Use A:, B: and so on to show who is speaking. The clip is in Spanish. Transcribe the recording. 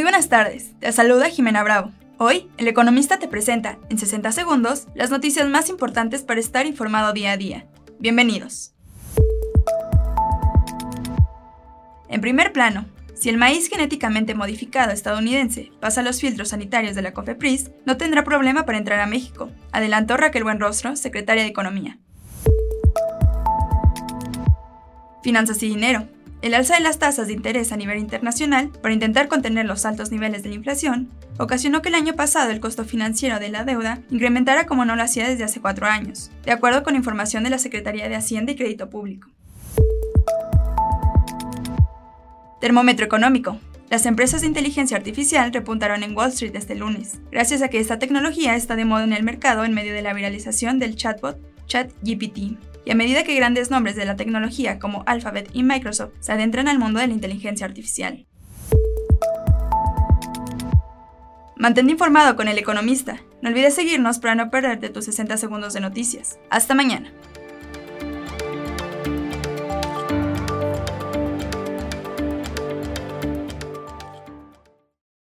A: Muy buenas tardes, te saluda Jimena Bravo. Hoy, El Economista te presenta, en 60 segundos, las noticias más importantes para estar informado día a día. Bienvenidos. En primer plano, si el maíz genéticamente modificado estadounidense pasa los filtros sanitarios de la COFEPRIS, no tendrá problema para entrar a México, adelantó Raquel Buenrostro, secretaria de Economía. Finanzas y dinero. El alza de las tasas de interés a nivel internacional para intentar contener los altos niveles de la inflación ocasionó que el año pasado el costo financiero de la deuda incrementara como no lo hacía desde hace cuatro años, de acuerdo con información de la Secretaría de Hacienda y Crédito Público. Termómetro económico. Las empresas de inteligencia artificial repuntaron en Wall Street este lunes, gracias a que esta tecnología está de moda en el mercado en medio de la viralización del chatbot ChatGPT a medida que grandes nombres de la tecnología como Alphabet y Microsoft se adentran al mundo de la inteligencia artificial. Mantente informado con el economista. No olvides seguirnos para no perderte tus 60 segundos de noticias. Hasta mañana.